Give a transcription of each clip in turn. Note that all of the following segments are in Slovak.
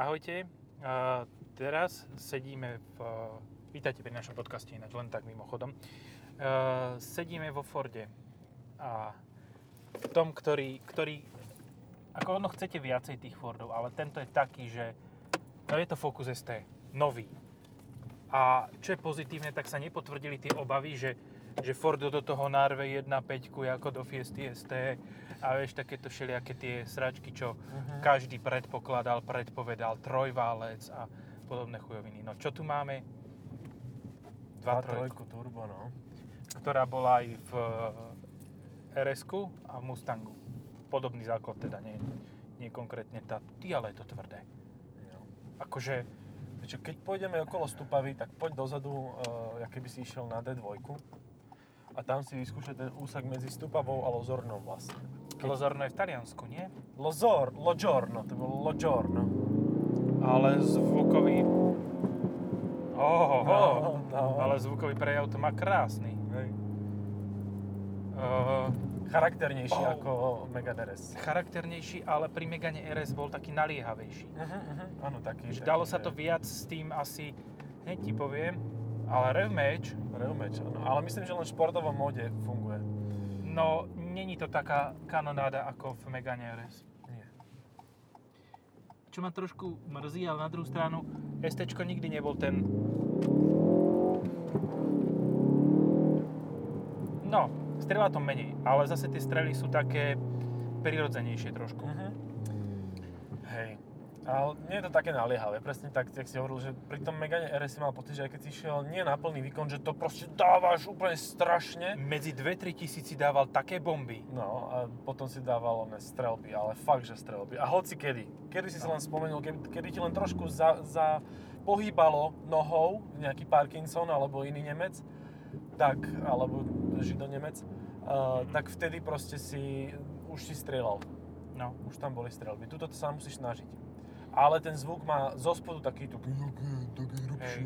Ahojte. Uh, teraz sedíme v... Vítajte pri našom podcaste ináč, len tak mimochodom. Uh, sedíme vo Forde. A v tom, ktorý, ktorý... Ako ono chcete viacej tých Fordov, ale tento je taký, že... No je to Focus ST. Nový. A čo je pozitívne, tak sa nepotvrdili tie obavy, že že Ford do toho narve 1.5 ako do Fiesty ST a vieš, takéto všelijaké tie sračky, čo uh-huh. každý predpokladal, predpovedal, trojválec a podobné chujoviny. No čo tu máme? 2.3 turbo, no. Ktorá bola aj v rs a v Mustangu. Podobný základ teda, nie, nie konkrétne tá. Ty, ale je to tvrdé. no. Akože, Čo, keď pôjdeme okolo Stupavy, tak poď dozadu, uh, keby si išiel na D2 a tam si vyskúšaj ten úsak medzi Stupavou a Lozornom vlastne. Lozorno je v Taliansku, nie? Lozor, Logiorno, to bolo Logiorno. Ale zvukový... Ohoho, No, no. ale zvukový prejav to má krásny. Hej. Uh, Charakternejší Oh. ako Megane RS. charakternejší, ale pri Megane RS bol taký naliehavejší. Uh-huh, uh-huh. Áno, taký. Že taký, dalo sa to viac s tým asi, hneď ti poviem, ale Revmatch, Reumeč, áno. Ale myslím, že len v športovom móde funguje. no není to taká kanonáda ako v Megane RS. Nie. Čo ma trošku mrzí, ale na druhú stranu ST nikdy nebol ten... No, strela to menej, ale zase tie strely sú také prirodzenejšie trošku. Uh-huh. Hej. Ale nie je to také naliehavé, presne tak, jak si hovoril, že pri tom Megane RS si mal pocit, že aj keď si išiel nie na plný výkon, že to proste dávaš úplne strašne. Medzi 2-3 tisíci dával také bomby. No a potom si dával oné strelby, ale fakt, že strelby. A hoci kedy. Kedy si si len spomenul, kedy, kedy ti len trošku za, za pohýbalo nohou nejaký Parkinson alebo iný Nemec, tak, alebo Žido Nemec, uh, tak vtedy proste si, už si strieľal. No. Už tam boli strelby. Tuto to sa musíš snažiť. Ale ten zvuk má zo spodu taký taký hrubší.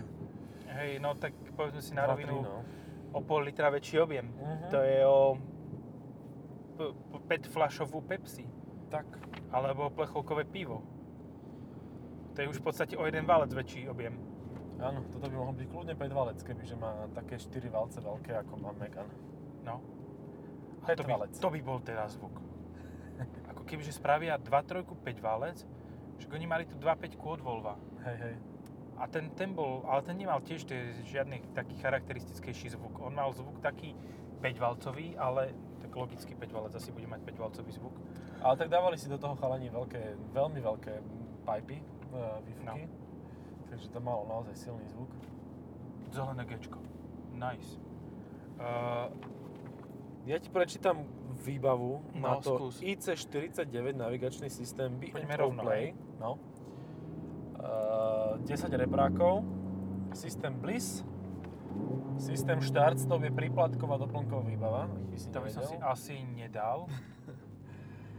Hej, no tak povedzme si na rovinu no. o pol litra väčší objem. Mhm. To je o p- p- 5 fľašovú Pepsi. Tak. Alebo plechovkové pivo. To je už v podstate o jeden válec väčší objem. Áno, toto by mohol byť kľudne 5 valec, kebyže má také 4 valce veľké, ako má Megane. No. A to by, to by bol teda zvuk. Ako kebyže spravia 2 trojku 5 válec, však oni mali tu 2 5 od Volva. Hej, hej. A ten, ten bol, ale ten nemal tiež tie, žiadny taký charakteristickejší zvuk. On mal zvuk taký 5-valcový, ale tak logicky 5 valec asi bude mať 5-valcový zvuk. Ale tak dávali si do toho chalani veľké, veľmi veľké pipy, uh, výfuky. No. Takže to malo naozaj silný zvuk. Zelené Gčko. Nice. Uh, Ja ti prečítam výbavu No, na to skús. IC49 navigačný systém BM Poďme rovno, Play. No. Uh, 10 reprákov, systém Bliss, systém štart, to je príplatková doplnková výbava. ak by si to by som si asi nedal.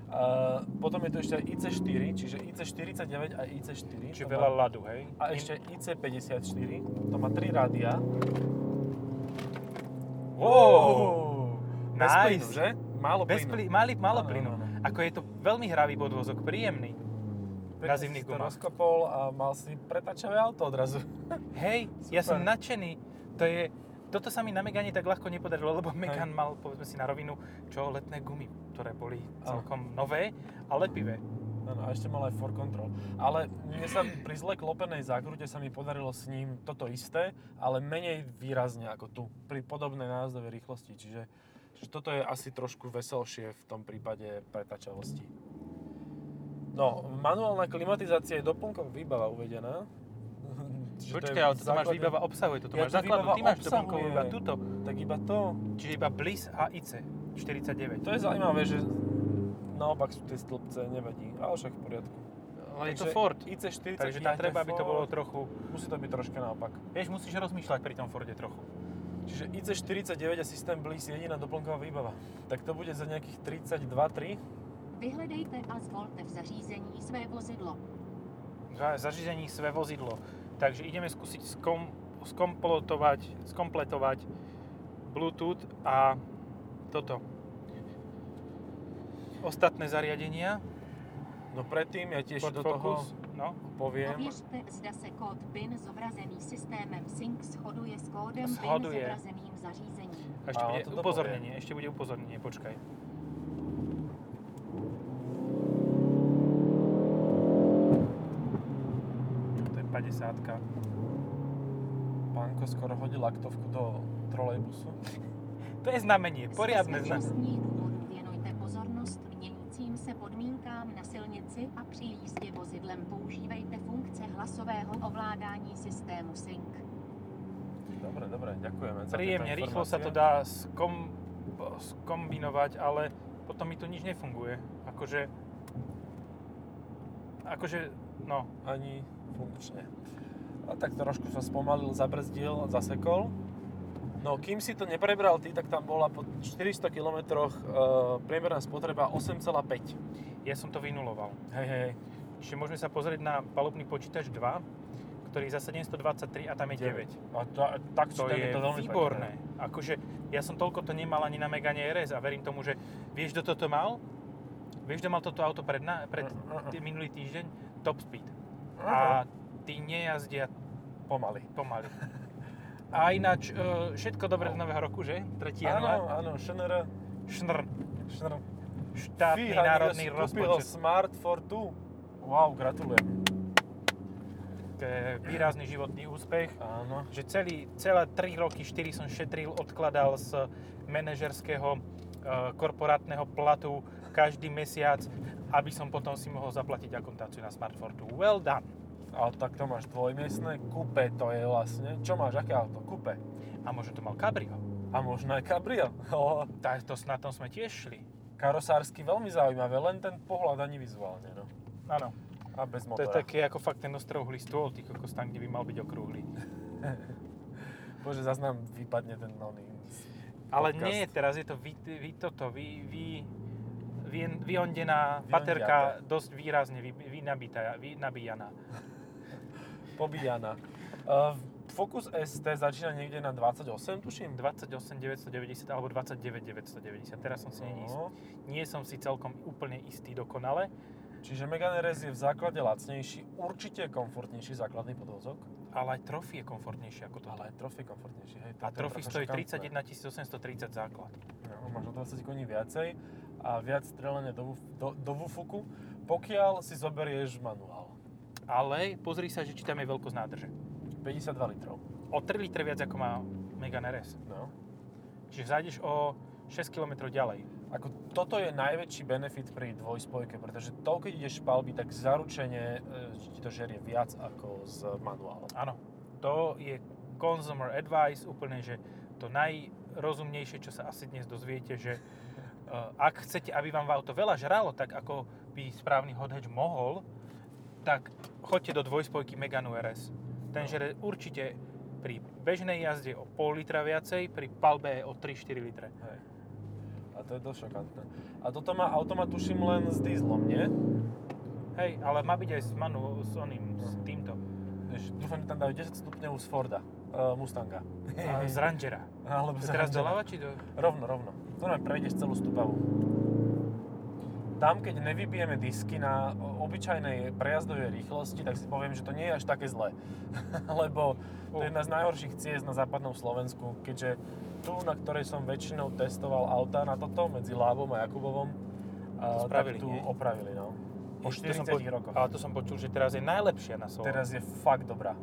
Uh, potom je tu ešte aj IC4, čiže IC49 a IC4. Čiže veľa má- ľadu, hej? A ešte IC54, to má 3 rádia. Wow! Bez Nice. plynu, že? Málo Bez plynu. pli, mali, málo Áno, plynu. áno, áno. Ako je to veľmi hravý podvozok, príjemný. Na zimných gumách. rozkopol a mal si pretačavé auto odrazu. Hej, ja som nadšený. To je, toto sa mi na Megane tak ľahko nepodarilo, lebo Megan mal, povedzme si na rovinu, čo letné gumy, ktoré boli celkom nové a lepivé. Áno, a ešte mal aj for control. Ale mne sa pri zle klopenej zákrute sa mi podarilo s ním toto isté, ale menej výrazne ako tu, pri podobnej nájazdovej rýchlosti. Čiže, čiže toto je asi trošku veselšie v tom prípade pretačavosti. No, manuálna klimatizácia je doplnková výbava uvedená. To je Počkaj, ale toto máš základný- výbava obsahuje, toto Ja máš základnú, ty máš doplnkovú iba túto. Tak iba to. Čiže iba Bliss a IC 49. To je zaujímavé, že naopak sú tie stĺpce, nevadí. Ale však v poriadku. Ale je to Ford, IC40 takže tam je treba, aby to bolo trochu... Musí to byť troška naopak. Vieš, musíš rozmýšľať pri tom Forde trochu. Čiže IC49 a systém Bliss jediná doplnková výbava. Tak to bude za nejakých 32-3. Vyhledejte a zvolte v zařízení své vozidlo. Za- Zařízení své vozidlo. Takže ideme skúsiť skom, skompletovať, skompletovať Bluetooth a toto. Ostatné zariadenia. No predtým ja tiež Ford do toho Focus. No, poviem, Ověřte, zda se kód PIN zobrazený systémem Sync shoduje s kódem Shoduje. PIN zobrazeným zařízením. a ešte bude upozornenie, ešte bude upozornenie, počkaj. 50 pánko skoro hodil laktovku do trolejbusu. To je znamenie, poriadne znamenie. věnujte pozornost měnícím se podmínkám na silnici a při jízdě vozidlem používejte funkce hlasového ovládání systému Sync. Dobre, dobre, ďakujeme za Príjemne, rýchlo sa to dá skom, skombinovať, ale potom mi to nič nefunguje. Akože... Akože, no, Ani funkčne. A tak trošku sa spomalil, zabrzdil, zasekol. No, kým si to neprebral ty, tak tam bola po 400 km e, priemerná spotreba 8,5. ja som to vynuloval. Hej, hej, Čiže môžeme sa pozrieť na palubný počítač 2, ktorý je za 723 a tam je 9. A to, tak To je to veľmi výborné. Akože ja som toľko to nemal ani na Megane RS a verím tomu, že vieš, kto toto mal? Vieš, kto mal toto auto pred, na, pred Uh, uh, uh. tý, minulý týždeň? Top Speed. A tí nejazdia Pomaly. pomaly. A ináč, e, všetko dobré z nového roku, že? 3. Áno, január. áno, ŠNR. Šnr. ŠNR. Štátny Fíha, národný rozpočet. Smart Fortu. Wow, gratulujem. To je výrazný životný úspech. Áno. že celý, celé 3 roky, 4 som šetril, odkladal z manažerského korporátneho platu každý mesiac, aby som potom si mohol zaplatiť akontáciu na Smartfortu. Well done. Ale tak to máš dvojmiestne, kupe to je vlastne. Čo máš, aké auto? Kupe. A možno to mal Cabrio. A možno aj cabrio. Tak to na tom sme tiež šli. karosársky veľmi zaujímavé, len ten pohľad ani vizuálne, no. Áno. A bez To je motora. také ako fakt ten ostrouhlý stôl, ty kokos tam, kde by mal byť okrúhly. Bože, zase nám vypadne ten oný Ale podcast. nie, teraz je to vy, vy toto, vy, vy, vy, viondená Vyondiaté. paterka dosť výrazne vy, vy, nabíta, vy, nabíjaná. Pobíjana. Uh, Focus ST začína niekde na 28, tuším. 28 990 alebo 29 990, teraz som si istý. No, Nie som si celkom úplne istý dokonale, čiže Megane RS je v základe lacnejší, určite komfortnejší základný podvozok, ale aj Trophy je komfortnejšie ako toto. ale aj Trophy komfortnejší. Hej, to A je trocha stojí šokantné. 31 830 základ. No, máš o 20 koní viacej a viac strelenia do, do, do Wufuku, pokiaľ si zoberieš manuál. Ale pozri sa, že či tam je veľkosť nádrže. 52 litrov. O 3 litre viac ako má Megane RS. No. Čiže zájdeš o 6 km ďalej. Ako toto je najväčší benefit pri dvojspojke, pretože to, keď ideš špalby, tak zaručene e, ti to žerie viac ako s manuálom. Áno, to je consumer advice, úplne, že to najrozumnejšie, čo sa asi dnes dozviete, že uh, ak chcete, aby vám auto veľa žralo, tak ako by správny hot hatch mohol, tak choďte do dvojspojky Megane RS. Ten žere určite pri bežnej jazde o pol litra viacej, pri palbe o 3-4 litre. Hej. A to je dosť šokantné. A toto má automat, tuším, len s dieslom, nie? Hej, ale má byť aj s manu, s oným, s týmto. Vieš, dúfam, že tam dajú 10 stupňov z Forda, uh, Mustanga. A z Rangera. Alebo z teraz doľava či do... Rovno, rovno. To nám prejdeš celú stupavu. Tam, keď nevybijeme disky na obyčajnej prejazdovej rýchlosti, tak si poviem, že to nie je až také zlé. Lebo to je jedna z najhorších ciest na západnom Slovensku, keďže tu, na ktorej som väčšinou testoval auta na toto, medzi Lábom a Jakubovom, a, spravili, tak tu nie? opravili, no. Po To som 40 rokoch. Ale to som počul, že teraz je najlepšia na Slovensku. Teraz je fakt dobrá.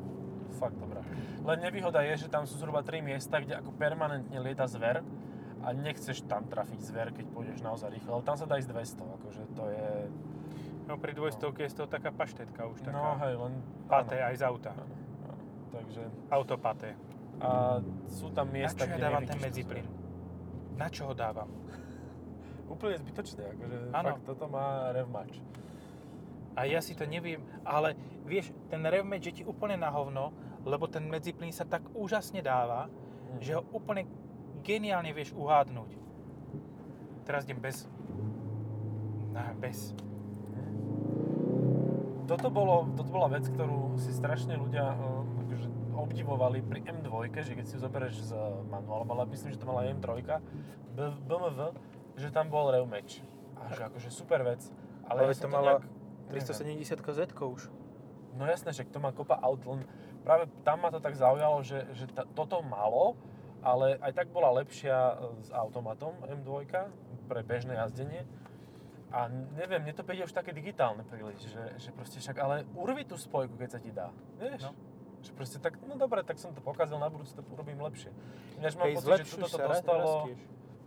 Fakt dobrá. Len nevýhoda je, že tam sú zhruba 3 miesta, kde ako permanentne lieta zver a nechceš tam trafiť zver, keď pôjdeš naozaj rýchlo. Ale tam sa dá ísť 200, akože to je... No pri dvojstovke je z toho taká paštetka už taká. No hej, len... Paté áno, aj z auta. áno, áno. Takže... Autopaté. A sú tam miesta, ja kde dávam ten medziplyn? Na čo ho dávam? Úplne zbytočné, akože Áno. fakt toto má revmač. A ja si to neviem, ale vieš, ten revmatch je ti úplne na hovno, lebo ten medziplyn sa tak úžasne dáva, Mhm. že ho úplne geniálne vieš uhádnuť. Teraz idem bez... No, bez. Toto, bolo, toto bola vec, ktorú si strašne ľudia akože obdivovali pri M2, že keď si ju zoberieš z manuálom, ale myslím, že to mala aj M3, B- BMW, že tam bol rev. A že akože super vec. Ale, Ale ja to to mala- nejak 370 Z už. No jasné, že to má kopa aut, len práve tam ma to tak zaujalo, že, že ta, toto malo, ale aj tak bola lepšia s automatom M2 pre bežné jazdenie. A neviem, mne to príde už také digitálne príliš, že, že proste však, ale urvi tú spojku, keď sa ti dá, vieš? No. Že proste tak, no dobre, tak som to pokazil, na budúce to urobím lepšie. Ináč mám Hej, pocit, že tuto to dostalo... rastieš.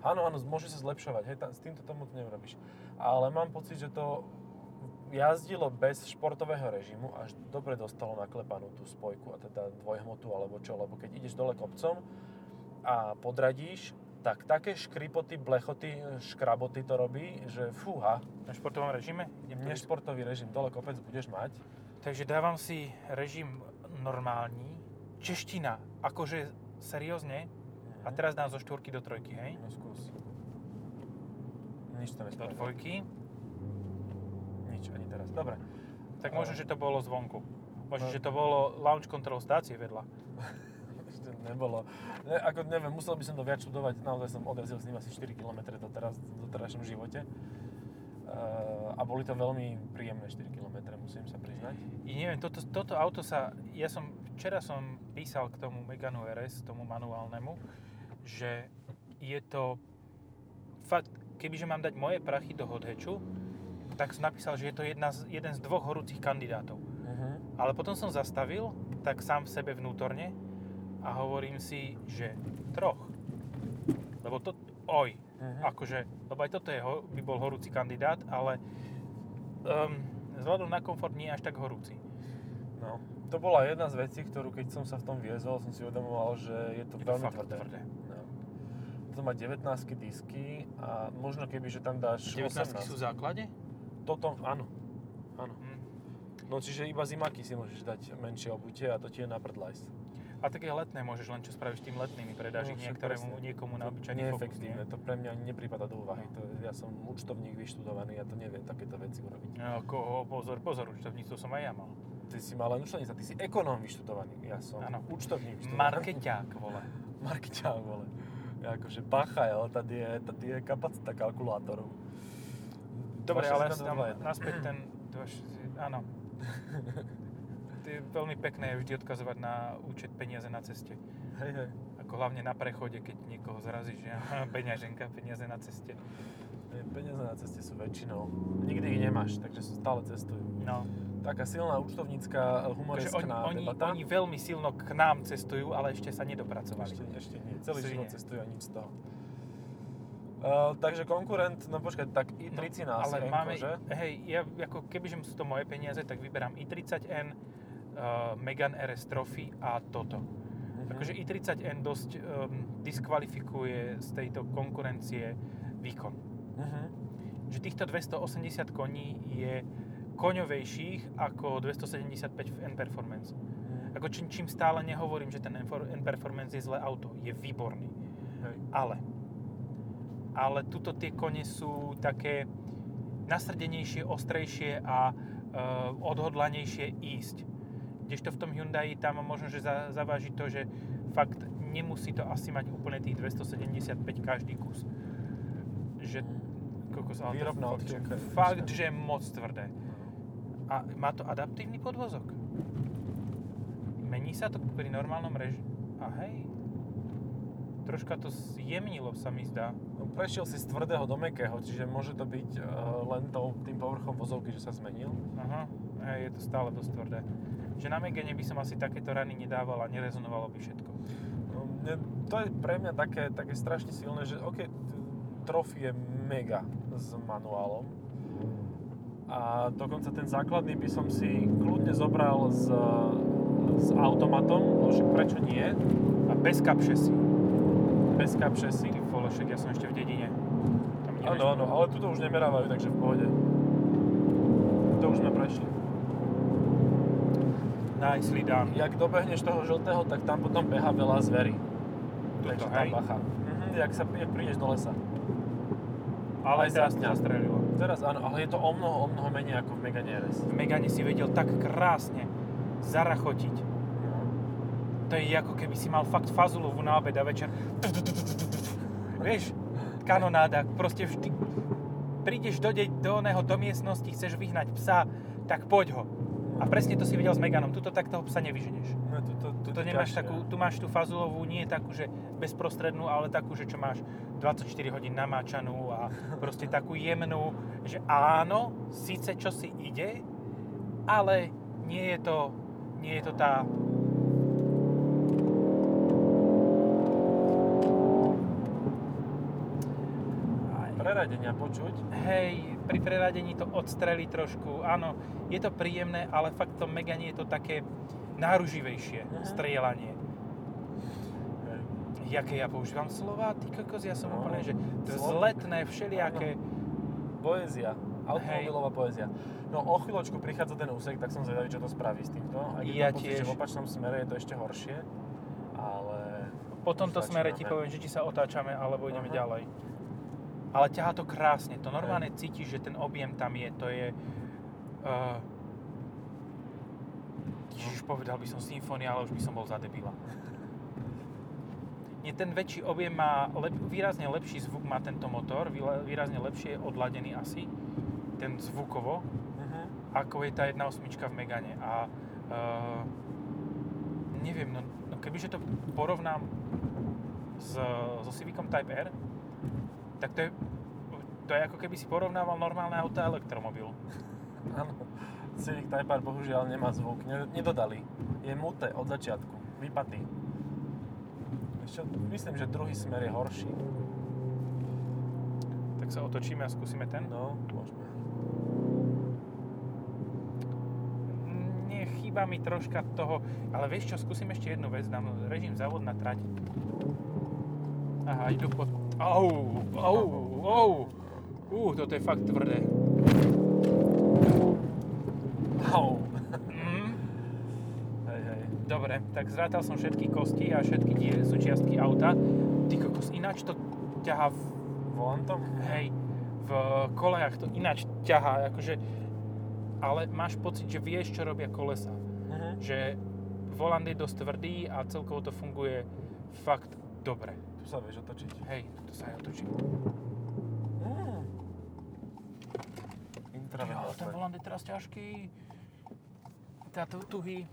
Áno, áno, môže sa zlepšovať, hej, ta, s týmto tomu to neurobíš. Ale mám pocit, že to jazdilo bez športového režimu, až dobre dostalo naklepanú tú spojku, a teda dvojhmotu alebo čo, lebo keď ideš dole kopcom a podradíš, tak také škripoty, blechoty, škraboty to robí, že fúha, Na športovom režime? Nešportový režim, dole kopec budeš mať. Takže dávam si režim normální, čeština, akože seriózne, a teraz dám zo štvorky do trojky, hej? No skús. Nič to Do nespravilo. dvojky, Nič, ani teraz. Dobre. tak Ale- možno, že to bolo zvonku. Možno, No. že to bolo launch control stácie vedľa. Ešte nebolo. Ne, ako neviem, musel by som to viac študovať. Naozaj som odrazil s ním asi 4 km do teraz, do terajšom živote. Uh, a boli to veľmi príjemné 4 km, musím sa priznať. I neviem, toto, toto auto sa, ja som, včera som písal k tomu Meganu RS, tomu manuálnemu, že je to fakt, kebyže mám dať moje prachy do hatchu, tak som napísal, že je to jedna z, jeden z dvoch horúcich kandidátov. Uh-huh. Ale potom som zastavil, tak sám v sebe vnútorne a hovorím si, že troch. Lebo to, oj, Uh-huh. akože, lebo aj toto je, by bol horúci kandidát, ale um, vzhľadom na komfort nie je až tak horúci. No, to bola jedna z vecí, ktorú keď som sa v tom viezol, som si uvedomoval, že je to Je to veľmi fakt tvrdé. tvrdé. No. To má 19 disky a možno keby, že tam dáš 19 sú v 18. základe? Toto, áno. Áno. Hm. No čiže iba zimaky si môžeš dať menšie obutie a to ti je na prdlajs. A také letné môžeš len čo spravíš tým letnými, predáš No, niektorému, niekomu na To obyčajný Focus, nie? to pre mňa nepripada do úvahy. To, ja som účtovník vyštudovaný, ja to neviem takéto veci urobiť. No, koho, pozor, pozor, účtovníctvo som aj ja mal. Ty si mal len účtovníca, ty si ekonóm vyštudovaný, ja som Áno. účtovník vyštudovaný. Markeťák, vole. Markeťák, vole. Ja akože bacha, jo, tady je, tady je kapacita kalkulátorov. Dobre, 2,62, ale tam 2,1. naspäť ten... áno. Je veľmi pekné vždy odkazovať na účet peniaze na ceste. Hej, hej. Ako hlavne na prechode, keď niekoho zrazíš, že peňaženka, peniaze na ceste. Hej, Peniaze na ceste sú väčšinou. Nikdy ich nemáš, takže sú stále cestujú. No, Taká silná účtovnícka, takže humoristická oni, debata. oni veľmi silno k nám cestujú, ale ešte sa nedopracovali. Ešte, ešte nie. Celý Svine. život cestujú a nič z toho. Uh, takže konkurent, no počkaj, tak i30 No, ale Renko, máme, že? hej, ja ako kebyže sú to moje peniaze, tak vyberám i30N, uh, Megane RS Trophy a toto. Mhm. Akože i30N dosť um, diskvalifikuje z tejto konkurencie výkon. Mhm. Že týchto 280 koní je koňovejších ako 275 v N-Performance. Mhm. Ako čím, čím stále nehovorím, že ten N-Performance je zlé auto. Je výborný. Hej. Ale, ale tuto tie kone sú také nasrdenejšie, ostrejšie a e, odhodlanejšie ísť. Kdežto v tom Hyundai tam možno, že za, zaváži to, že fakt nemusí to asi mať úplne tých 275 každý kus. Že kokos, ale to fakt, že, fakt, že moc tvrdé. A má to adaptívny podvozok. Mení sa to pri normálnom režime. A hej, troška to zjemnilo sa mi zdá. No, prešiel si z tvrdého do mäkkého, čiže môže to byť uh, len to, tým povrchom vozovky, že sa zmenil. Aha, je to stále dosť tvrdé. Že na Megane by som asi takéto rany nedával a nerezonovalo by všetko. No, mne, to je pre mňa také, také strašne silné, že OK, t- Trophy je mega s manuálom. A dokonca ten základný by som si kľudne zobral s, s automatom, no však prečo nie? A bez kapšesy. Bez kapšesy. Ty vole, však ja som ešte v dedine. Áno, áno, ale tuto už nemerávajú, takže v pohode. To už sme prešli. Nicely done. Jak dobehneš toho žltého, tak tam potom beha veľa zvery. Tuto, takže tam hej. bacha. Mhm, jak, sa, jak prídeš do lesa. Ale Aj teraz to zastrelilo. Teraz áno, ale je to o mnoho, o mnoho menej ako v Megane RS. V Megane si vedel tak krásne zarachotiť. No. To je ako keby si mal fakt fazulovú na obed a večer. Vieš, kanonáda, proste vždy. prídeš do, de- do, oného, do miestnosti, chceš vyhnať psa, tak poď ho. A presne to si videl s Meganom. Tuto tak toho psa nevyženeš. No, tu, tu, tu, Tuto nemáš takú, tu máš tú fazulovú, nie takú, že bezprostrednú, ale takú, že čo máš 24 hodín namáčanú a proste takú jemnú, že áno, síce čo si ide, ale nie je to, nie je to tá Preradenia počuť. Hej, pri preradení to odstrelí trošku. Áno, je to príjemné, ale fakt v tom Megane je to také náruživejšie Mhm. strieľanie. Hej. Jaké ja používam slova? Ty kokos, ja som No, úplne, že vzletné, všelijaké. Poézia. Automobilová poézia. No o chvíľočku prichádza ten úsek, tak som zvedavý, čo to spraví s týmto. Keď Ja pocit, tiež. že v opačnom smere je to ešte horšie. Ale... Po tomto smere ti poviem, že či sa otáčame, alebo ideme Aha. ďalej. Ale ťahá to krásne. To normálne cítiš, že ten objem tam je. To je... Uh, Ježiš, povedal by som symfónia, ale už by som bol za debila. Nie, ten väčší objem má lep, výrazne lepší zvuk má tento motor, výrazne lepšie je odladený asi, ten zvukovo, Uh-huh. ako je tá 1.8 v Megane. A uh, neviem, no, no kebyže to porovnám s, so Civicom Type R, tak to je, to je ako keby si porovnával normálne auto a elektromobil. Áno. Civic Type R bohužiaľ nemá zvuk. Ne- Nedodali. Je muté od začiatku. Vypatý. Ešte, myslím, že druhý smer je horší. Tak sa otočíme a skúsime ten. No, môžeme. Nie, chýba mi troška toho, ale vieš čo, skúsim ešte jednu vec, dám režim závod na trať. Aha, idú pod... Au, au, au. Ú, toto je fakt tvrdé. Au. Mm. Hej, hej. Dobre, tak zrátal som všetky kosti a všetky die súčiastky auta. Ty kokos, ináč to ťaha v, Volantom? hej, v kolejach to ináč ťaha, akože, ale máš pocit, že vieš, čo robia kolesa. Uh-huh. Že volant je dosť tvrdý a celkovo to funguje fakt dobre. Tu sa vieš otočiť. Hej, to sa aj otočí. Mm. Jo, Intravenózne. ten volant je teraz ťažký. Táto tuhý.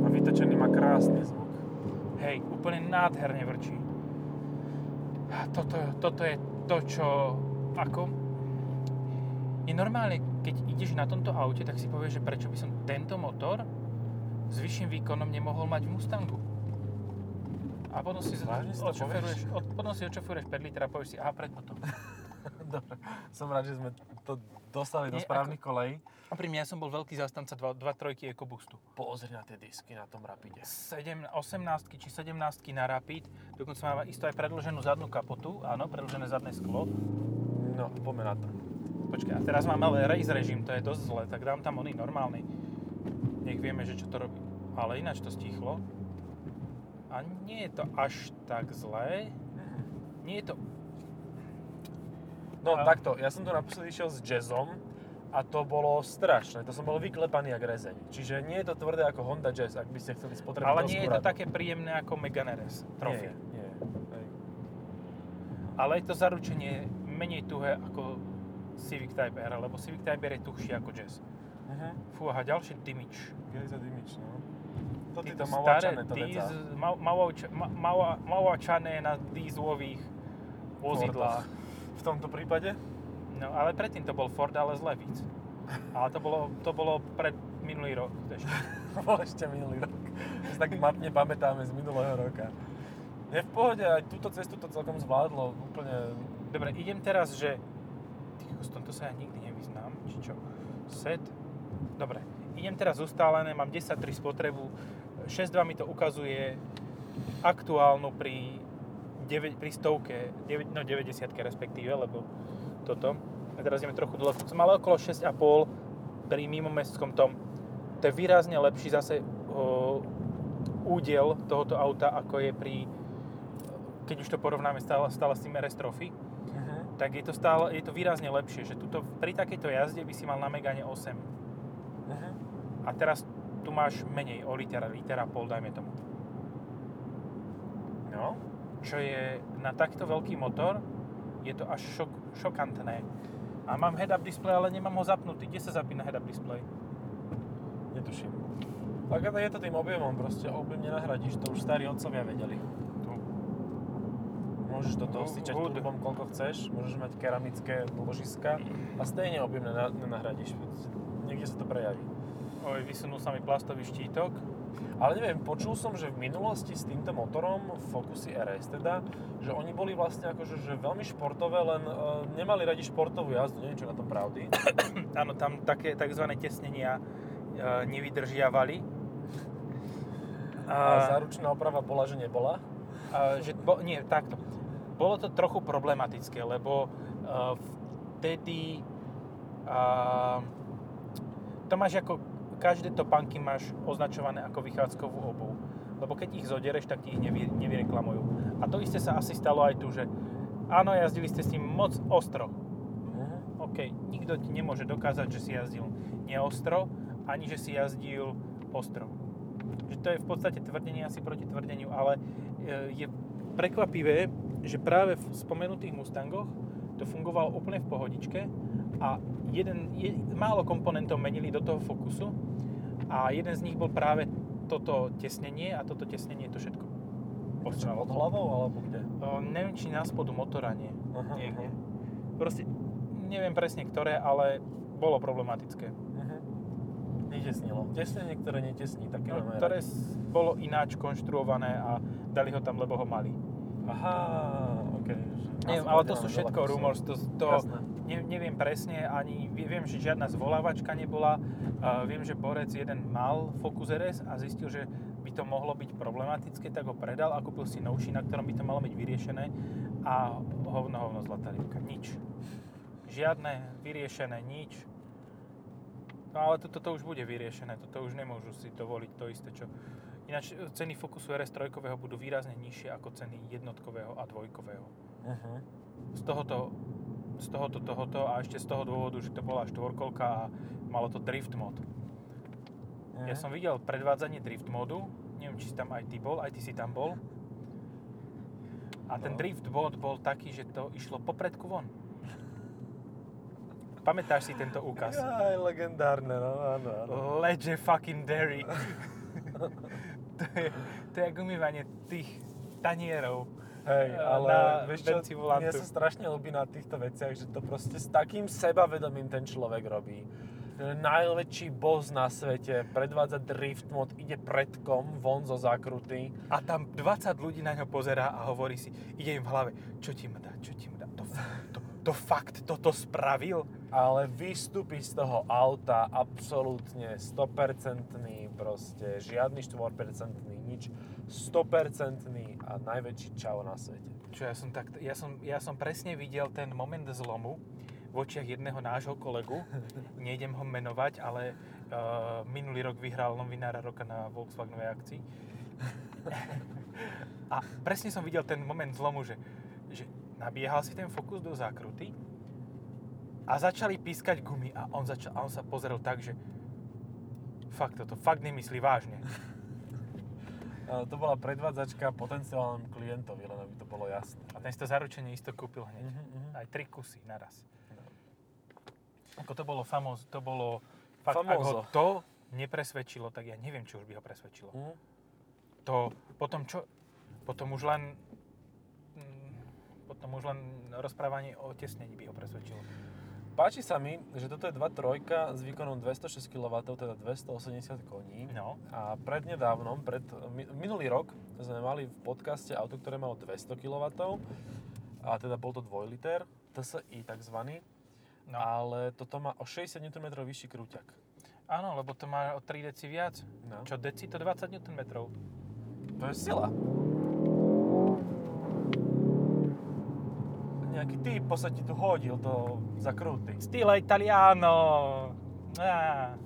A vytočený má krásny zvuk. Hej, úplne nádherne vrčí. A toto, toto je to, čo ako... Je normálne, keď ideš na tomto aute, tak si povieš, že prečo by som tento motor s vyšším výkonom nemohol mať v Mustangu. A potom si, odšoferuješ, od, potom si odšoferuješ 5 litra a povieš si, aha, preto to. Dobre, som rád, že sme to dostali do Nie, správnych kolejí. A pri mne ja som bol veľký zastanca 2.3 EcoBoostu. Pozri na tie disky na tom Rapide. 7, 18 či 17 na Rapid, dokonca má isto aj predlženú zadnú kapotu, áno, predlžené zadné sklo. No, poďme na to. Počkaj, a teraz mám ale race režim, to je dosť zle, tak dám tam oný normálny. Nech vieme, že čo to robí. Ale ináč to stichlo. A nie je to až tak zlé. Nie je to... No A- takto, ja som tu naposledy išiel s jazzom a to bolo strašné. To som bol vyklepaný jak rezeň. Čiže nie je to tvrdé ako Honda Jazz, ak by ste chceli spotrebiteľskú Ale nie je to také príjemné ako Megane RS Trophy. Nie, nie. Hej. Ale je to zaručenie menej tuhé ako Civic Type R, lebo Civic Type R je tuhší ako Jazz. Uh-huh. Fú, aha, ďalší. Je to dimič, no. To Títo to mauačané to veca. ma- mauač- ma- maua- Mauačané na dízlových vozidlách. V tomto prípade? No, ale predtým to bol Ford, ale zle víc. Ale to bolo, to bolo pred minulý rok ešte. bol ešte minulý rok. Si tak matne pamätáme z minulého roka. Je v pohode, aj túto cestu to celkom zvládlo. Úplne... Dobre, idem teraz, že... Kokos, tomto sa ja nikdy nevyznám, či čo? Set. Dobre, idem teraz ustálené, mám 10.3 spotrebu, 6.2 mi to ukazuje aktuálnu pri, 9, pri stovke, 9, no 90 respektíve, lebo toto. A teraz ideme trochu dole. Som mal okolo 6,5 pri mimomestskom tom. To je výrazne lepší zase o, údiel tohoto auta, ako je pri keď už to porovnáme stále, stále s tým RS Trophy. Tak je to stále, je to výrazne lepšie, že tuto, pri takejto jazde by si mal na Megane 8. Uh-huh. A teraz tu máš menej, o litera, litera pol, dajme tomu. No. čo je na takto veľký motor, je to až šok, šokantné. A mám head-up display, ale nemám ho zapnutý. Kde sa zapína head-up display? Netuším. Tak je to tým objemom, proste objem nenahradíš, to už starí otcovia vedeli. Môžeš do toho Hood. stýčať turbom koľko chceš, môžeš mať keramické ložiska a stejne objem nena- nenahradíš. Niekde sa to prejaví. Oj, vysunul sa mi plastový štítok. Ale neviem, počul som, že v minulosti s týmto motorom, Focusy RS teda, že oni boli vlastne akože že veľmi športové, len uh, nemali radi športovú jazdu, neviem čo na tom pravdy. Áno, tam také tzv. tesnenia e, nevydržiavali. A záručná oprava bola, že nebola. A, že, bo, nie, takto. Bolo to trochu problematické, lebo uh, vtedy uh, to máš ako, každé topánky máš označované ako vychádzkovú obuv. Lebo keď ich zodereš, tak ti ich nevy, nevyreklamujú. A to isté sa asi stalo aj tu, že áno, jazdili ste s ním moc ostro. Mhm. OK, nikto ti nemôže dokázať, že si jazdil neostro, ani že si jazdil ostro. Že to je v podstate tvrdenie asi proti tvrdeniu, ale e, je prekvapivé, že práve v spomenutých Mustangoch to fungovalo úplne v pohodičke a jeden, je, málo komponentov menili do toho Focusu a jeden z nich bol práve toto tesnenie a toto tesnenie to všetko postralo. pod hlavou alebo kde? O, neviem, či na spodu motora nie. Aha, niekde. aha. Proste neviem presne ktoré, ale bolo problematické. Mhm. Netesnilo. Tesnenie, ktoré netesní, také No, ktoré bolo ináč konštruované a dali ho tam, lebo ho mali. Aha, že Neviem, ale to sú všetko rumors, to, to Jasné. ne, neviem presne, ani vie- viem, že žiadna zvolávačka nebola. Uh, viem, že Borec jeden mal Focus RS a zistil, že by to mohlo byť problematické, tak ho predal a kúpil si novší, na ktorom by to malo byť vyriešené a hovno, hovno, zlatá rybka, nič. Žiadne vyriešené, nič. No ale toto to už bude vyriešené, toto už nemôžu si dovoliť to isté, čo... Ináč e, ceny Focusu RS 3 budú výrazne nižšie ako ceny jednotkového a dvojkového Mhm. z tohoto, z tohoto, tohoto a ešte z toho dôvodu, že to bola štvorkolka a malo to drift mod. Mhm. Ja som videl predvádzanie drift modu, neviem, či si tam aj ty bol, aj ty si tam bol. A ten No. drift mod bol taký, že to išlo popredku von. Pamätáš si tento úkaz? Aj, legendárne, no áno, áno. Leže fucking dairy. to, je, to je ako umývanie tých tanierov. Hej, eh, ale na vieš čo, mne sa strašne ľúbi na týchto veciach, že to proste s takým sebavedomím ten človek robí. Najväčší boss na svete, predvádza drift mod, ide predkom, von zo zákruty. A tam 20 ľudí na ňo pozerá a hovorí si, ide im v hlave, čo ti dá, čo ti dá, to, to, to fakt toto spravil? ale vystúpi z toho auta absolútne 100% proste, žiadny 4% nič, 100% a najväčší čau na svete. Čo ja som, tak, ja som, ja som presne videl ten moment zlomu v očiach jedného nášho kolegu, nejdem ho menovať, ale uh, minulý rok vyhral novinára roka na Volkswagenovej akcii. A presne som videl ten moment zlomu, že, že nabiehal si ten fokus do zákruty a začali pískať gumy a on, začal, a on sa pozrel tak, že fakt toto, fakt nemyslí vážne. To bola predvádzačka potenciálnom klientovi, len aby to bolo jasné. A ten si to zaručenie isto kúpil hneď. Mhm, mhm. Aj tri kusy naraz. Ako to bolo famos, to bolo... Fakt, ak ho to nepresvedčilo, tak ja neviem, či už by ho presvedčilo. Mhm. To potom čo... Potom už len... mm, Potom už len rozprávanie o tesnení by ho presvedčilo. Páči sa mi, že toto je 2.3 s výkonom 206 kW, teda 280 koní. No. A prednedávnom, pred, mi- minulý rok sme mali v podcaste auto, ktoré malo 200 kW, a teda bol to 2 liter, TSI takzvaný, no. ale toto má o 60 Nm vyšší krúťak. Áno, lebo to má o 3 deci viac. No. Čo deci to 20 Nm. To je sila. Nejaký typ sa ti tu hodil do zakrúty. Stile Italiano! Á.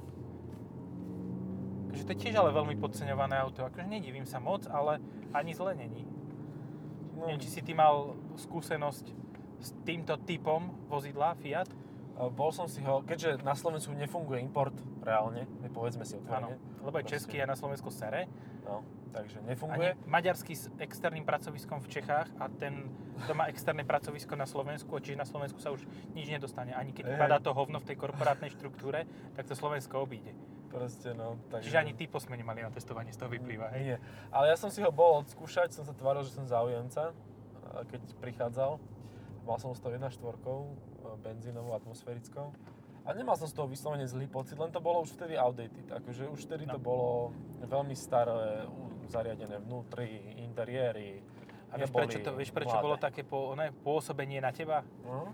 Akože to je tiež ale veľmi podceňované auto. Akože nedivím sa moc, ale ani zle není. No, Neviem, či si ty mal skúsenosť s týmto typom vozidla Fiat? Bol som si ho, keďže na Slovensku nefunguje import reálne, povedzme si Áno, otvorene, lebo aj Proste. český je na Slovensku sere. no, takže A nefunguje. nie, maďarský s externým pracoviskom v Čechách a ten, kto má externé pracovisko na Slovensku, čiže na Slovensku sa už nič nedostane. Ani keď padá to hovno v tej korporátnej štruktúre, tak to Slovensko obíde. Proste, no, takže... Čiže ani typo sme nemali na testovanie, z toho vyplýva, hej? Nie. Ale ja som si ho bol odskúšať, som sa tváril, že som záujemca, a keď prichádzal. Mal som 101 štvorkou, e, benzínovou, atmosférickou. A nemal som z toho vyslovene zlý pocit, len to bolo už vtedy outdated. Akože už vtedy No. to bolo veľmi staré, zariadené vnútri, interiéry. A vieš, prečo, to, vieš, prečo mladé. bolo také po, ne, pôsobenie na teba? No,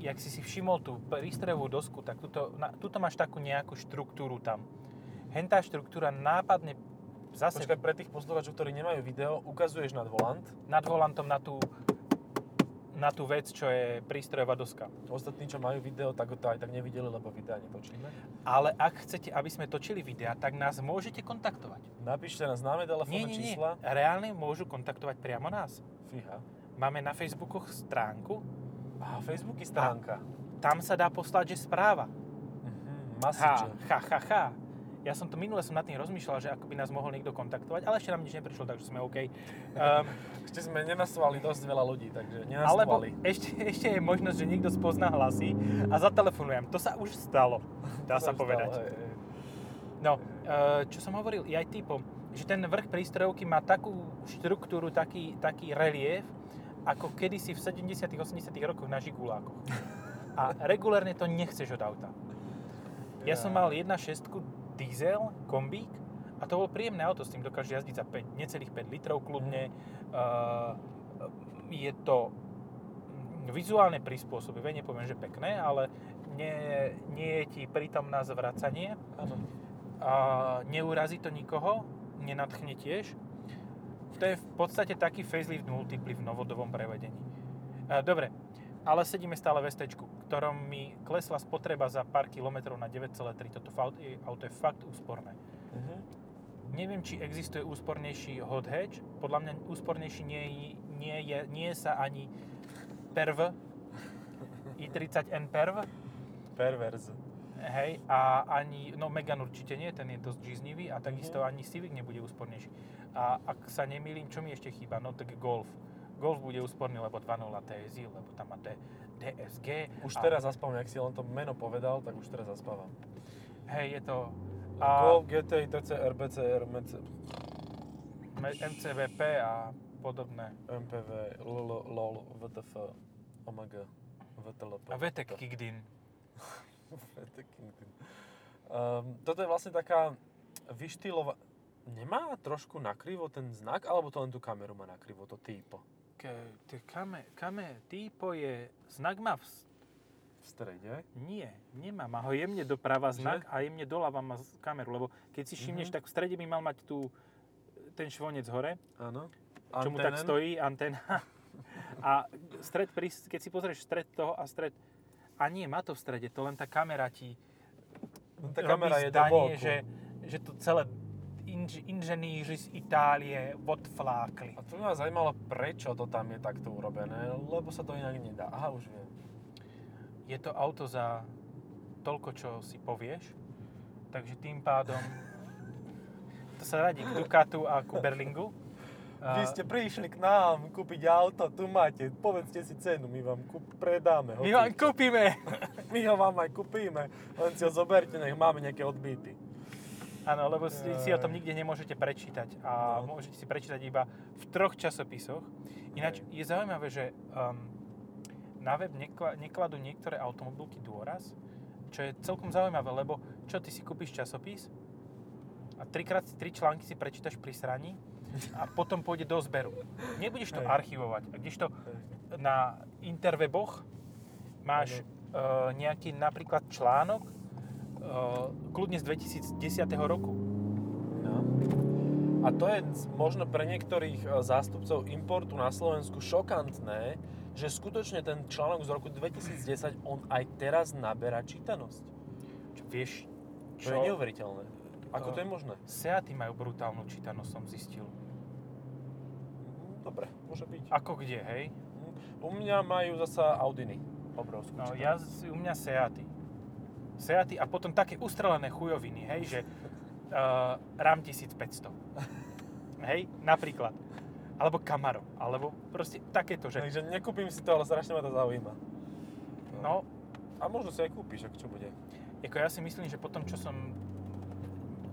Jak si si všimol tú prístrojovú dosku, tak tuto, na, tuto máš takú nejakú štruktúru tam. Hentá štruktúra nápadne zase Počkaj, pre tých poslucháčov, ktorí nemajú video, ukazuješ nad volant. nad volantom na tú, na tú vec, čo je prístrojová doska. Ostatní, čo majú video, tak to aj tak nevideli, lebo videa netočíme. Ale ak chcete, aby sme točili videa, tak nás môžete kontaktovať. Napíšte na známe telefónne nie, nie. čísla. Reálne môžu kontaktovať priamo nás. Fíha. Máme na Facebooku stránku, Á, Facebook je stránka. tam sa dá poslať, že správa. Mhm, Ha, ha, ha, ha. Ja som to minule som nad tým rozmýšľal, že ako by nás mohol niekto kontaktovať, ale ešte nám nič neprišlo, takže sme OK. Um, Ešte sme nenastovali dosť veľa ľudí, takže alebo nenastovali. ešte, ešte je možnosť, že niekto spozná hlasy a zatelefonujem. To sa už stalo, dá sa povedať. stalo, hej, hej. No, e, čo som hovoril, aj typom, že ten vrch prístrojovky má takú štruktúru, taký, taký relief, ako kedysi v 70 80 rokoch na Žigulákoch. A regulérne to nechceš od auta. Ja som mal 1.6 diesel, kombík, a to bolo príjemné auto, s tým dokáže jazdiť za 5, necelých 5 litrov kľudne. Uh, je to vizuálne prispôsobivé, nepoviem, že pekné, ale nie, nie je ti prítomná zvracanie Áno. a neurazí to nikoho, nenadchne tiež. To je v podstate taký facelift multipli v novodovom prevedení. E, Dobre, ale sedíme stále v ST, ktorom mi klesla spotreba za pár kilometrov na 9,3. Toto je- auto je fakt úsporné. Mhm. Neviem, či existuje úspornejší hot hatch. Podľa mňa úspornejší nie, nie, je, nie sa ani Perv, i30N Perv, Perverz. Hej, a ani, no Megan určite nie, ten je dosť žíznivý a takisto Mhm. ani Civic nebude úspornejší. A ak sa nemýlim, čo mi ešte chýba, no tak Golf. Golf bude úsporný, lebo 2.0 TSI, lebo tam má D- DSG. Už a, teraz zaspávam, ak si len to meno povedal, tak už teraz zaspávam. Hej, je to A... Golf, GTI, TC, RBC, RMC, me- MCVP a podobné. MPV, LL, LOL, VTF, OMG, VTLP. A VTEC kicked in. VTEC Kingdom. Um, toto je vlastne taká vyštýlova... Nemá trošku nakrivo ten znak, alebo to len tú kameru má nakrivo, to typo? Te Kame, kame, typo je, znak má v, V strede? nie, nemá, má ho jemne doprava Že? znak a jemne doľava má kameru, lebo keď si všimneš, Mhm. tak v strede by mal mať tu ten švonec hore, Áno. čo mu tak stojí, anténa. A stred, pri, keď si pozrieš stred toho a stred, a nie, má to v strede, to len tá kamera ti tá kamera je zdanie, že, že to celé inž, inženýři z Itálie odflákli. A to by ma zaujímalo, prečo to tam je takto urobené, lebo sa to inak nedá. Aha, už viem. Je to auto za toľko, čo si povieš, takže tým pádom to sa radí k Ducatu a ku Berlingu. Vy ste prišli k nám kúpiť auto, tu máte, povedzte si cenu, my vám kúp, predáme. My hoci vám kúpime! my ho vám aj kúpime, len si ho zoberte, nech máme nejaké odbyty. Áno, lebo si, si o tom nikde nemôžete prečítať a No. môžete si prečítať iba v troch časopisoch. Ináč je zaujímavé, že um, na web nekla, nekladú niektoré automobilky dôraz, čo je celkom zaujímavé, lebo čo ty si kúpiš časopis a trikrát tri články si prečítaš pri sraní a potom pôjde do zberu. Nebudeš to Hej. archivovať. A kdežto na interweboch máš uh, nejaký napríklad článok, kľudne z 2010 roku. No. A to je možno pre niektorých e, zástupcov importu na Slovensku šokantné, že skutočne ten článok z roku 2010, on aj teraz naberá čítanosť. Čo, vieš, To je neuveriteľné. Ako to je možné? Seaty majú brutálnu čítanosť, som zistil. Dobre, môže byť. Ako kde, hej? U mňa majú zasa Audiny. obrovskú. No, či ja, u mňa Seaty. Seaty a potom také ustrelené chujoviny, hej, že uh, RAM 1500. hej, napríklad. Alebo Camaro, alebo proste takéto, že... Takže nekúpim si to, ale strašne ma to zaujíma. No, A možno si aj kúpiš, ak čo bude. ako ja si myslím, že potom, čo som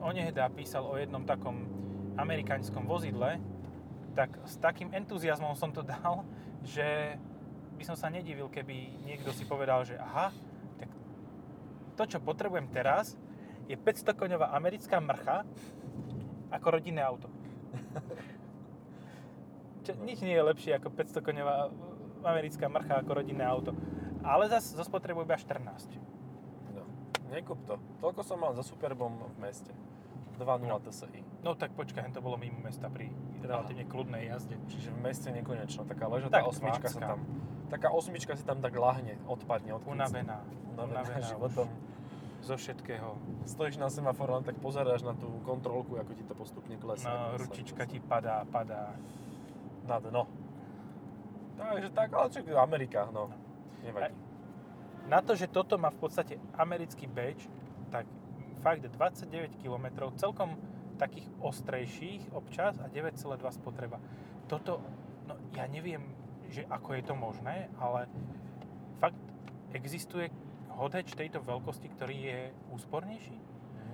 onehda písal o jednom takom amerikánskom vozidle, tak s takým entuziasmom som to dal, že by som sa nedivil, keby niekto si povedal, že aha, to, čo potrebujem teraz, je 500 koňová americká mrcha ako rodinné auto. Čo, nič nie je lepšie ako 500 koňová americká mrcha ako rodinné auto. Ale zase zo spotrebu iba 14. No. Nekúp to. Toľko som mal za Superbom v meste. 2.0 No. TSI. No tak počkaj, to bolo mimo mesta pri relatívne kľudnej jazde. Čiže v meste nekonečno. Taká ležatá Tak, osmička sa tam... Taká osmička sa tam tak lahne, odpadne, odkýcne. Unavená. Unavená Unavená životom. Zo všetkého. Stojíš na semafor, len tak pozeráš na tú kontrolku, ako ti to postupne klesá. No, ručička ti padá, padá. Na dno. Takže tak, ale čo Amerika, no. Nevadí. Na to, že toto má v podstate americký badge, tak fakt 29 km, celkom takých ostrejších občas a 9,2 spotreba. Toto, no ja neviem, že ako je to možné, ale fakt existuje hatch tejto veľkosti, ktorý je úspornejší?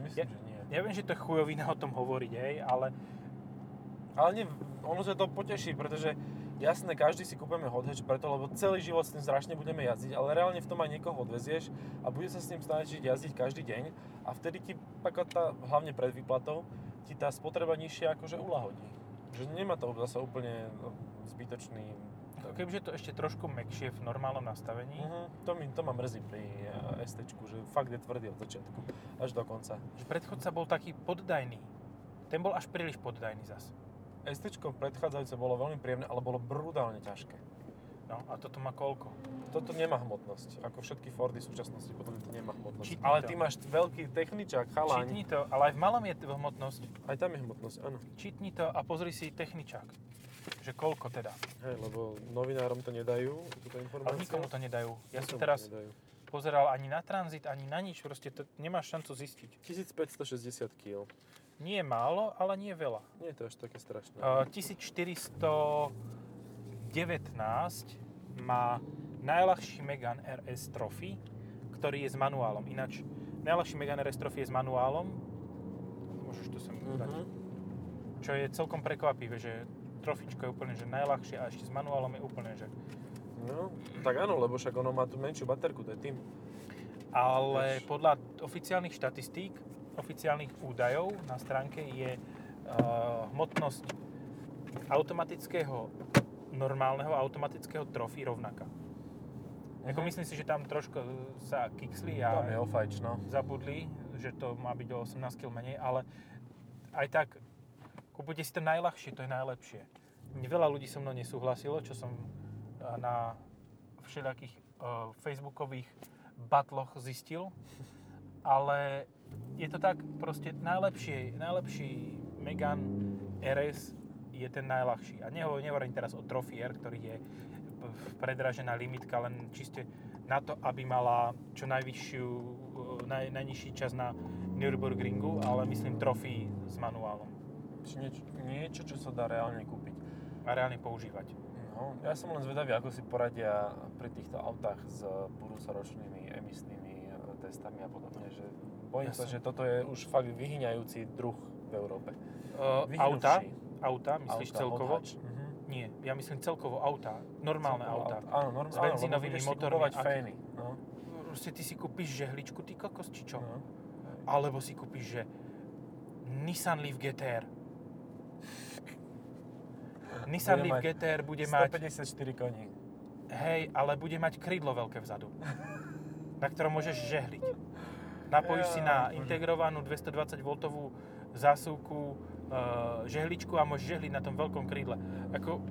Myslím, Ja- že nie. Ja viem, že to je chujovina o tom hovoriť, hej, ale Ale nie, ono sa to poteší, pretože jasné, každý si kúpeme hatch preto, lebo celý život s tým strašne budeme jazdiť, ale reálne v tom aj niekoho odvezieš a bude sa s tým snažiť jazdiť každý deň a vtedy ti, taká tá, hlavne pred výplatou, ti tá spotreba nižšia akože uľahodí. Že nemá to zase úplne zbytočný... kebyže to ešte trošku mekšie v normálnom nastavení, Uh-huh. To, mi, to ma mrzí pri uh, ST, že fakt je tvrdý od začiatku až do konca. že predchodca bol taký poddajný. Ten bol až príliš poddajný zas. ST predchádzajúce bolo veľmi príjemné, ale bolo brutálne ťažké. No a toto má koľko? Toto nemá hmotnosť. Ako všetky Fordy v súčasnosti, potom to nemá hmotnosť. Čitni ale to. ty máš veľký techničák, chalaň. Čitni to, ale aj v malom je hmotnosť. Aj tam je hmotnosť, áno. Čitni to a pozri si techničák. Že koľko teda. Hej, lebo novinárom to nedajú, túto Ale informáciu. nikomu to nedajú. Ja som teraz nedajú. pozeral ani na tranzit, ani na nič. Proste to nemáš šancu zistiť. 1560 kg. Nie je málo, ale nie je veľa. Nie je to až také strašné. Uh, 1419 má najľahší Megane RS Trophy, ktorý je s manuálom. Ináč, najľahší Megane RS Trophy je s manuálom. Môžeš to sem dať. Mhm. Čo je celkom prekvapivé, že trofičko je úplne že najľahšie a ešte s manuálom je úplne že... No, tak áno, lebo však ono má tú menšiu baterku, to je tým. Ale Vieš. podľa oficiálnych štatistík, oficiálnych údajov na stránke je uh, hmotnosť automatického, normálneho automatického trofy rovnaká. Ako Mhm. myslím si, že tam trošku sa kiksli a Tam je ofajč, no. zabudli, že to má byť o 18 kg menej, ale aj tak kúpite si to najľahšie, to je najlepšie. Veľa ľudí so mnou nesúhlasilo, čo som eh, na všelijakých uh, facebookových batloch zistil, ale je to tak, proste najlepšie, najlepší Megane RS je ten najľahší. A neho- nehovorím teraz o Trophy R, ktorý je predražená limitka len čiste na to, aby mala čo najvyššiu, eh, naj, najnižší čas na Nürburgringu, ale myslím Trophy s manuálom niečo, niečo, čo sa dá reálne kúpiť. a reálne používať. No, ja som len zvedavý, ako si poradia pri týchto autách s budúcoročnými emisnými e, testami a podobne, že bojím Ja sa, som- že toto je už fakt vyhyňajúci druh v Európe. Uh, auta, auta, myslíš Auta, celkovo? hot hatch. Mhm. Nie, ja myslím celkovo auta, normálne Celkovo auta. Áno, norm, S benzínovými motormi, aký- fény. No, Proste ty si kúpiš žehličku, ty kokos, či čo? no. Alebo si kúpiš, že Nissan Leaf GTR. Nissan Leaf GTR bude mať, 154 koní. hej, ale bude mať krídlo veľké vzadu, na ktorom môžeš žehliť. Napojíš si na integrovanú 220V zásuvku e, žehličku a môžeš žehliť na tom veľkom krídle. Ako,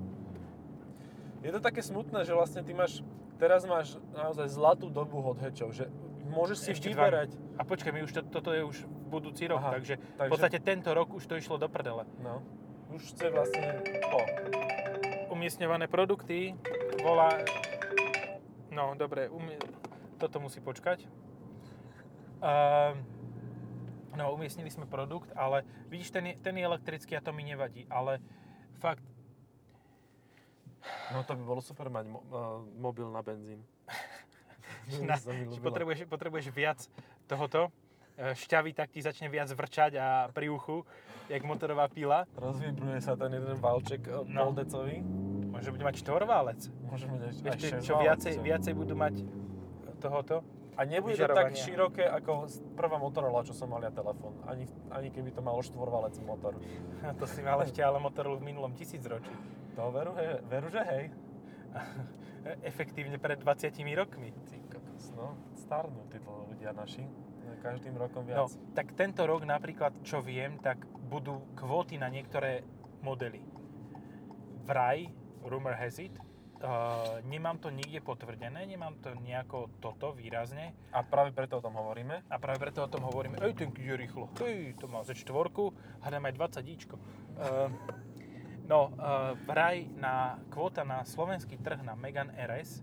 Je to také smutné, že vlastne ty máš, teraz máš naozaj zlatú dobu hot hatchov, že môžeš si Ešte dva. vyberať. a počkaj, my už to, toto je už budúci rok, Aha, takže, v takže- podstate tento rok už to išlo do prdele. No, už chce vlastne, o, Umiestňované produkty, volá, No, dobre, umie... toto musí počkať. Uh, no, umiestnili sme produkt, ale vidíš, ten je, ten je elektrický a to mi nevadí, ale fakt, No to by bolo super mať mo- uh, mobil na benzín. na, potrebuješ, potrebuješ viac tohoto, šťavy, tak ti začne viac vrčať a pri uchu, jak motorová pila. Rozvibruje sa ten jeden valček no. No. poldecový. Môže bude mať štvorválec. Môže mať aj, Ešte, čo viacej, viacej budú mať tohoto. A nebude to tak široké ako prvá Motorola, čo som mal ja telefón. Ani, ani keby to malo štvorvalec motor. To si mal ešte ale Motorola v minulom tisícročí. To veru, he, veru že hej. Efektívne pred 20 rokmi. Ty kokos, no. Starnú títo ľudia naši. Každým rokom No, viac. tak tento rok napríklad, čo viem, tak budú kvóty na niektoré modely. Vraj, rumor has it, uh, nemám to nikde potvrdené, nemám to nejako toto výrazne A práve preto o tom hovoríme. a práve preto o tom hovoríme, ej, ten ide rýchlo, ej, to má Z4, hádam aj 20 díčko. Uh, no, uh, vraj na kvóta na slovenský trh na Megan RS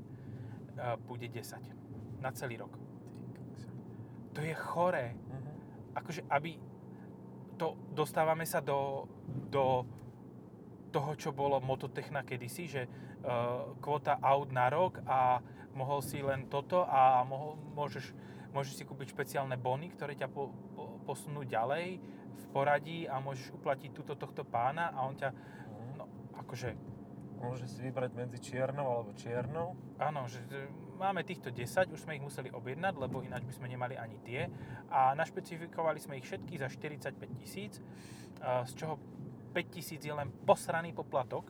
uh, bude 10 na celý rok. To je choré. Mhm. akože aby to dostávame sa do, do toho, čo bolo Mototechna kedysi, že uh, kvota aut na rok a mohol si len toto a mohol, môžeš, môžeš si kúpiť špeciálne bony, ktoré ťa po, po, posunú ďalej v poradí a môžeš uplatiť túto tohto pána a on ťa, Mhm. no akože Môže si vybrať medzi čiernou alebo čiernou. Áno, že máme týchto 10, už sme ich museli objednať, lebo ináč by sme nemali ani tie. A našpecifikovali sme ich všetky za 45 tisíc, a z čoho 5 tisíc je len posraný poplatok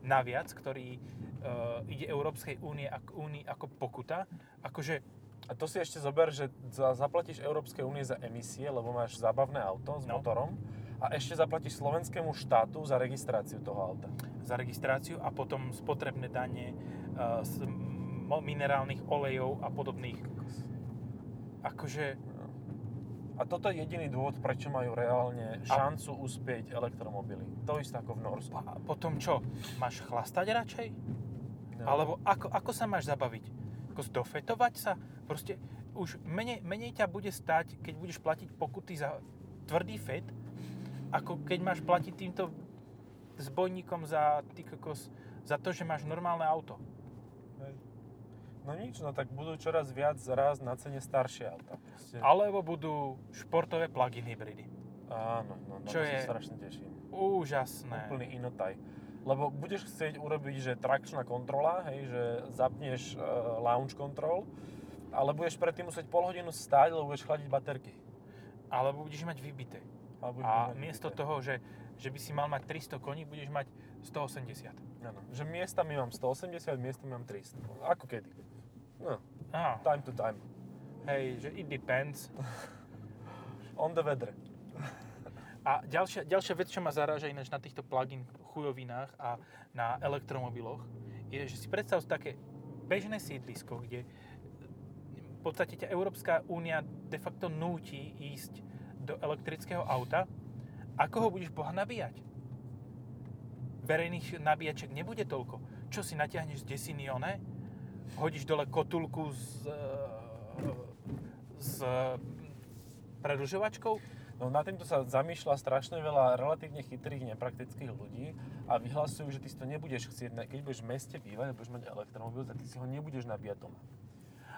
naviac, ktorý uh, ide Európskej únie ak, únii ako pokuta. Akože, A to si ešte zober, že za, zaplatíš Európskej únie za emisie, lebo máš zábavné auto s No. motorom. A ešte zaplatíš slovenskému štátu za registráciu toho auta. za registráciu a potom spotrebné dane mo- minerálnych olejov a podobných. Akože, A toto je jediný dôvod, prečo majú reálne šancu uspieť elektromobily. To isté ako v Norsku. a potom čo? Máš chlastať radšej? No. Alebo ako, ako sa máš zabaviť? Ako zdofetovať sa? Proste už menej, menej ťa bude stať, keď budeš platiť pokuty za tvrdý fet, ako keď máš platiť týmto zbojníkom za, ty kokos, za to, že máš normálne auto. Hej. No nič, no tak budú čoraz viac raz na cene staršie auta. Proste. Alebo budú športové plug-in hybridy. Áno, no, no Čo to je- sa strašne teším. Úžasné. Úplný inotaj. Lebo budeš chcieť urobiť, že trakčná kontrola, hej, že zapneš uh, launch control, ale budeš predtým musieť pol hodinu stáť, lebo budeš chladiť baterky. Alebo budeš mať vybité. Alebo A miesto toho, že, že by si mal mať 300 koní, budeš mať 180. Áno, že miestami mám 180, miestami mám 300. Ako kedy. No, Á, time to time. hej, že it depends. On the weather. A ďalšia, ďalšia vec, čo ma zaráža ináč na týchto plug-in chujovinách a na elektromobiloch, je, že si predstav také bežné sídlisko, kde v podstate ťa Európska únia de facto núti ísť do elektrického auta. Ako ho budeš boha nabíjať? Verejných nabíjaček nebude toľko. Čo si natiahneš z desiny one? Hodíš dole kotulku s, e, s predlžovačkou? No na týmto sa zamýšľa strašne veľa relatívne chytrých, nepraktických ľudí a vyhlasujú, že ty si to nebudeš chcieť, keď budeš v meste bývať a budeš mať elektromobil, tak ty si ho nebudeš nabíjať doma.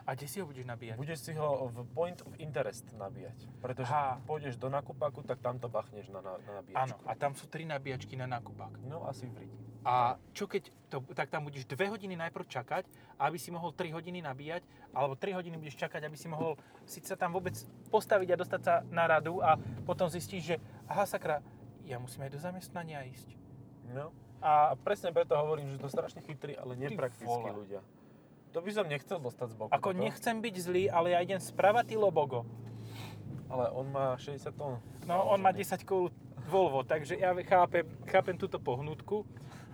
A kde si ho budeš nabíjať? Budeš si ho v point of interest nabíjať. Pretože keď pôjdeš do nakupaku, tak tam to bachneš na, na, na Áno, nabíjačku. a tam sú tri nabíjačky na nákupák. No asi v Riti. A čo keď, to, tak tam budeš 2 hodiny najprv čakať, aby si mohol 3 hodiny nabíjať, alebo 3 hodiny budeš čakať, aby si mohol si sa tam vôbec postaviť a dostať sa na radu a potom zistíš, že aha sakra, ja musím aj do zamestnania ísť. No. A A presne preto hovorím, že to strašne chytrí, ale nepraktickí ľudia. To by som nechcel dostať z boku. ako toto, nechcem byť zlý, ale ja idem spravať ty lobogo. Ale on má 60 tón. No on má 10 kg Volvo, takže ja chápem, chápem túto pohnutku.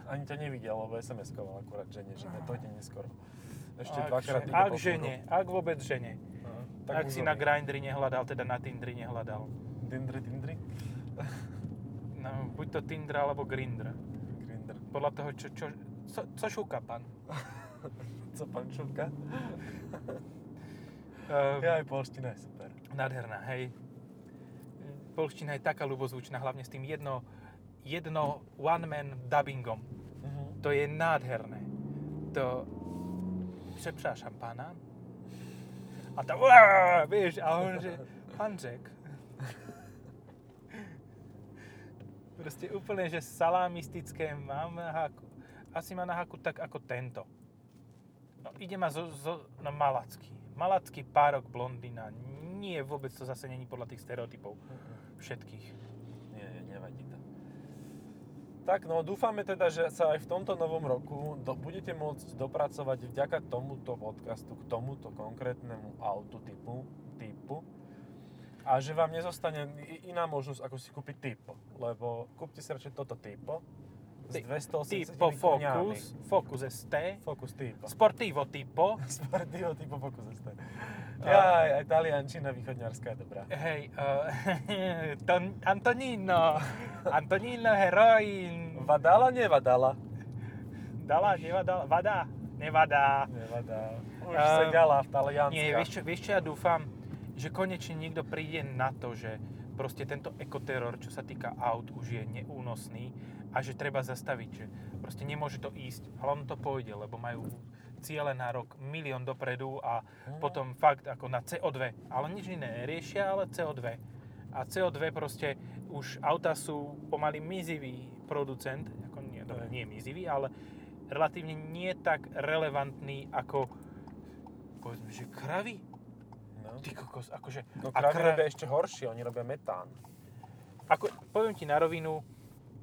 Ani ťa nevidel, lebo SMS-koval akurát žene, že ne, to ide neskoro. Ešte Ak, dvakrát že- ak žene, ak vôbec žene. Aha, Tak ak si na Grindri nehľadal, teda na Tindri nehľadal. Dindri, dindri? No, buď to Tinder alebo Grindr. Grindr. Podľa toho, čo, čo, co, co šúka pán. co pančúka. Uh, Ja aj polština je super. Nádherná, hej. Polština je taká ľubozvučná, hlavne s tým jedno, jedno one-man dubbingom. To je nádherné. To... Přepřášam pána. A tam, uá, vieš, a on že, pán Jack. Proste úplne, že salamistické mám na háku. Asi má na háku tak ako tento. No, ide ma zo, zo, no malacký. Malacký párok blondína. Nie, vôbec to zase není podľa tých stereotypov všetkých. Nie, nie, nevadí to. Tak no, dúfame teda, že sa aj v tomto novom roku do, budete môcť dopracovať vďaka tomuto podcastu k tomuto konkrétnemu autu typu, typu a že vám nezostane iná možnosť, ako si kúpiť typo. Lebo kúpte si radšej toto typo s Ty- 280 Tipo. Focus, Focus ST, Focus typo. Sportivo Tipo, Sportivo typo Focus ST. Ja, aj, aj taliančina východňarská je dobrá. hej, uh, Ton, Antonino, Antonino Heroin, Vadala, nevadala. dala, nevadala, vada, nevadá. Nevadá. Už Ehm, sa gala v Talianska. Nie, vieš čo, vieš čo, ja dúfam, že konečne niekto príde na to, že proste tento ekoteror, čo sa týka aut, už je neúnosný a že treba zastaviť, že proste nemôže to ísť, ale on to pôjde, lebo majú ciele na rok milión dopredu a Mhm. potom fakt ako na CO2, ale nič iné riešia, ale CO2. A CO2 proste už auta sú pomaly mizivý producent, ako nie, dobre, nie mizivý, ale relatívne nie tak relevantný ako povedzme, že kravy. No. Ty kokos, akože... No a kravy kra- robia ešte horšie, oni robia metán. ako, poviem ti na rovinu,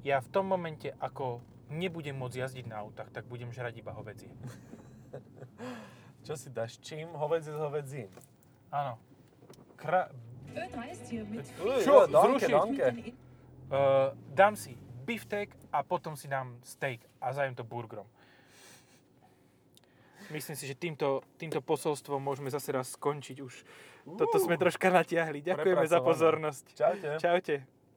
ja v tom momente, ako nebudem môcť jazdiť na autách, tak budem žrať iba hovedzie. Čo si dáš? Čím? Hovedzie s hovedzím. Áno. Kra- Ö3 ist hier mit Uj, Čo? danke, danke. uh, dám si biftek a potom si dám steak a zajem to burgerom. Myslím si, že týmto, týmto posolstvom môžeme zase raz skončiť už. Toto sme troška natiahli. Ďakujeme za pozornosť. Čaute. Čaute.